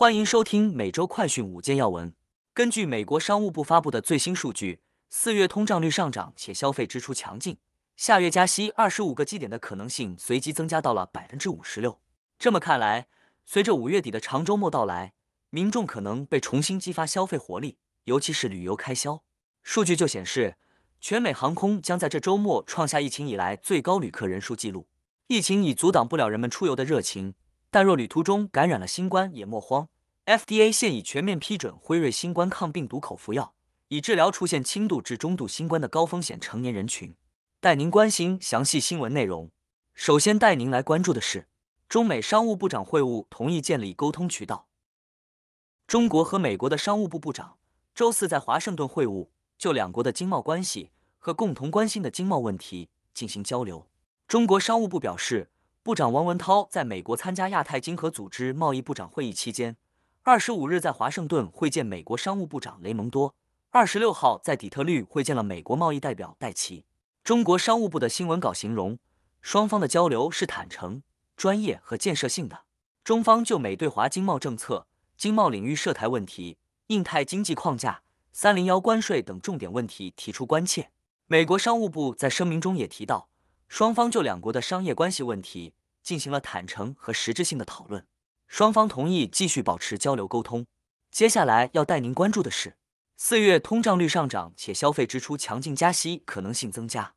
欢迎收听每周快讯五件要闻。根据美国商务部发布的最新数据，四月通胀率上涨且消费支出强劲，下月加息二十五个基点的可能性随即增加到了百分之五十六。这么看来，随着五月底的长周末到来，民众可能被重新激发消费活力，尤其是旅游开销。数据就显示，全美航空将在这周末创下疫情以来最高旅客人数纪录。疫情已阻挡不了人们出游的热情。但若旅途中感染了新冠，也莫慌。FDA 现已全面批准辉瑞新冠抗病毒口服药，以治疗出现轻度至中度新冠的高风险成年人群。带您关心详细新闻内容。首先带您来关注的是，中美商务部长会晤同意建立沟通渠道。中国和美国的商务部部长周四在华盛顿会晤，就两国的经贸关系和共同关心的经贸问题进行交流。中国商务部表示。部长王文涛在美国参加亚太经合组织贸易部长会议期间，二十五日在华盛顿会见美国商务部长雷蒙多，二十六号在底特律会见了美国贸易代表戴奇。中国商务部的新闻稿形容，双方的交流是坦诚、专业和建设性的。中方就美对华经贸政策、经贸领域涉台问题、印太经济框架、三零幺关税等重点问题提出关切。美国商务部在声明中也提到。双方就两国的商业关系问题进行了坦诚和实质性的讨论，双方同意继续保持交流沟通。接下来要带您关注的是，四月通胀率上涨且消费支出强劲，加息可能性增加。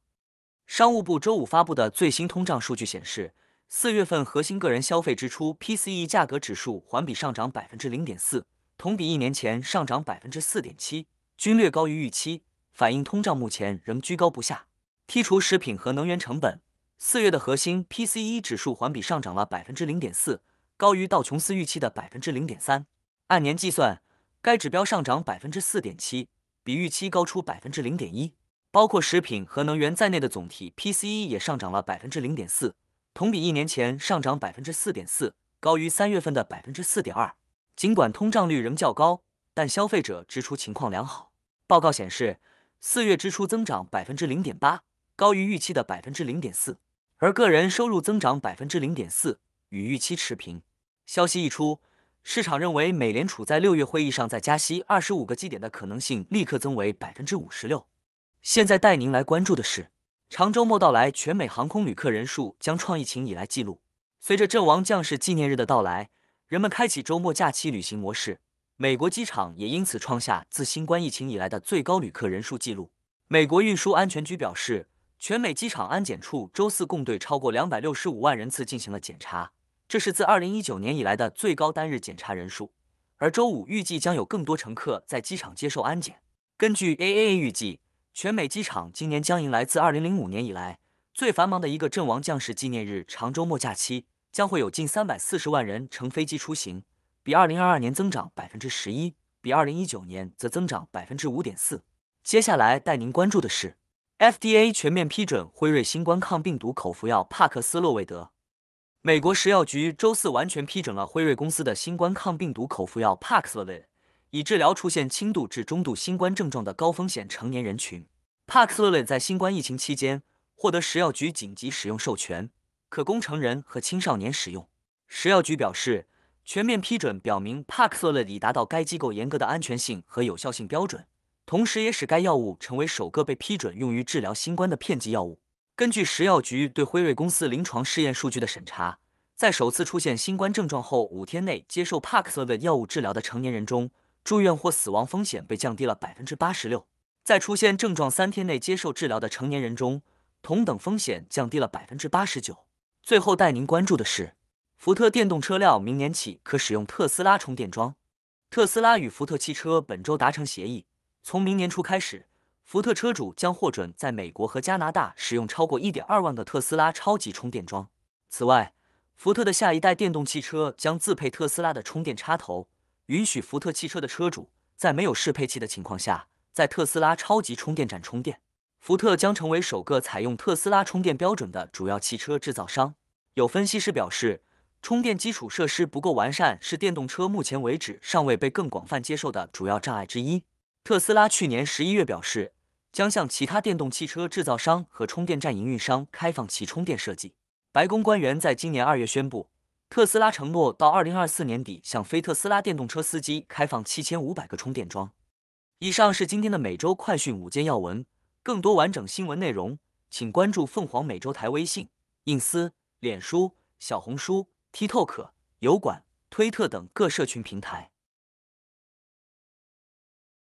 商务部周五发布的最新通胀数据显示，四月份核心个人消费支出 PCE 价格指数环比上涨百分之零点四，同比一年前上涨百分之四点七，均略高于预期，反映通胀目前仍居高不下。剔除食品和能源成本，四月的核心 PCE 指数环比上涨了百分之零点四，高于道琼斯预期的百分之零点三。按年计算，该指标上涨百分之四点七，比预期高出百分之零点一。包括食品和能源在内的总体 PCE 也上涨了百分之零点四，同比一年前上涨百分之四点四，高于三月份的百分之四点二。尽管通胀率仍较高，但消费者支出情况良好。报告显示，四月支出增长百分之零点八。高于预期的百分之零点四，而个人收入增长百分之零点四，与预期持平。消息一出，市场认为美联储在六月会议上再加息二十五个基点的可能性立刻增为百分之五十六。现在带您来关注的是，长周末到来，全美航空旅客人数将创疫情以来纪录。随着阵亡将士纪念日的到来，人们开启周末假期旅行模式，美国机场也因此创下自新冠疫情以来的最高旅客人数纪录。美国运输安全局表示。全美机场安检处周四共对超过两百六十五万人次进行了检查，这是自二零一九年以来的最高单日检查人数。而周五预计将有更多乘客在机场接受安检。根据 AAA 预计，全美机场今年将迎来自二零零五年以来最繁忙的一个阵亡将士纪念日长周末假期，将会有近三百四十万人乘飞机出行，比二零二二年增长百分之十一，比二零一九年则增长百分之五点四。接下来带您关注的是。FDA 全面批准辉瑞新冠抗病毒口服药帕克斯洛韦德。美国食药局周四完全批准了辉瑞公司的新冠抗病毒口服药帕克斯洛韦，以治疗出现轻度至中度新冠症状的高风险成年人群。帕克斯洛韦在新冠疫情期间获得食药局紧急使用授权，可供成人和青少年使用。食药局表示，全面批准表明帕克斯洛韦已达到该机构严格的安全性和有效性标准。同时，也使该药物成为首个被批准用于治疗新冠的片剂药物。根据食药局对辉瑞公司临床试验数据的审查，在首次出现新冠症状后五天内接受帕克斯的药物治疗的成年人中，住院或死亡风险被降低了百分之八十六。在出现症状三天内接受治疗的成年人中，同等风险降低了百分之八十九。最后带您关注的是，福特电动车辆明年起可使用特斯拉充电桩。特斯拉与福特汽车本周达成协议。从明年初开始，福特车主将获准在美国和加拿大使用超过1.2万个特斯拉超级充电桩。此外，福特的下一代电动汽车将自配特斯拉的充电插头，允许福特汽车的车主在没有适配器的情况下，在特斯拉超级充电站充电。福特将成为首个采用特斯拉充电标准的主要汽车制造商。有分析师表示，充电基础设施不够完善是电动车目前为止尚未被更广泛接受的主要障碍之一。特斯拉去年十一月表示，将向其他电动汽车制造商和充电站营运商开放其充电设计。白宫官员在今年二月宣布，特斯拉承诺到二零二四年底向非特斯拉电动车司机开放七千五百个充电桩。以上是今天的每周快讯五件要闻，更多完整新闻内容，请关注凤凰美洲台微信、印思、脸书、小红书、TikTok、油管、推特等各社群平台。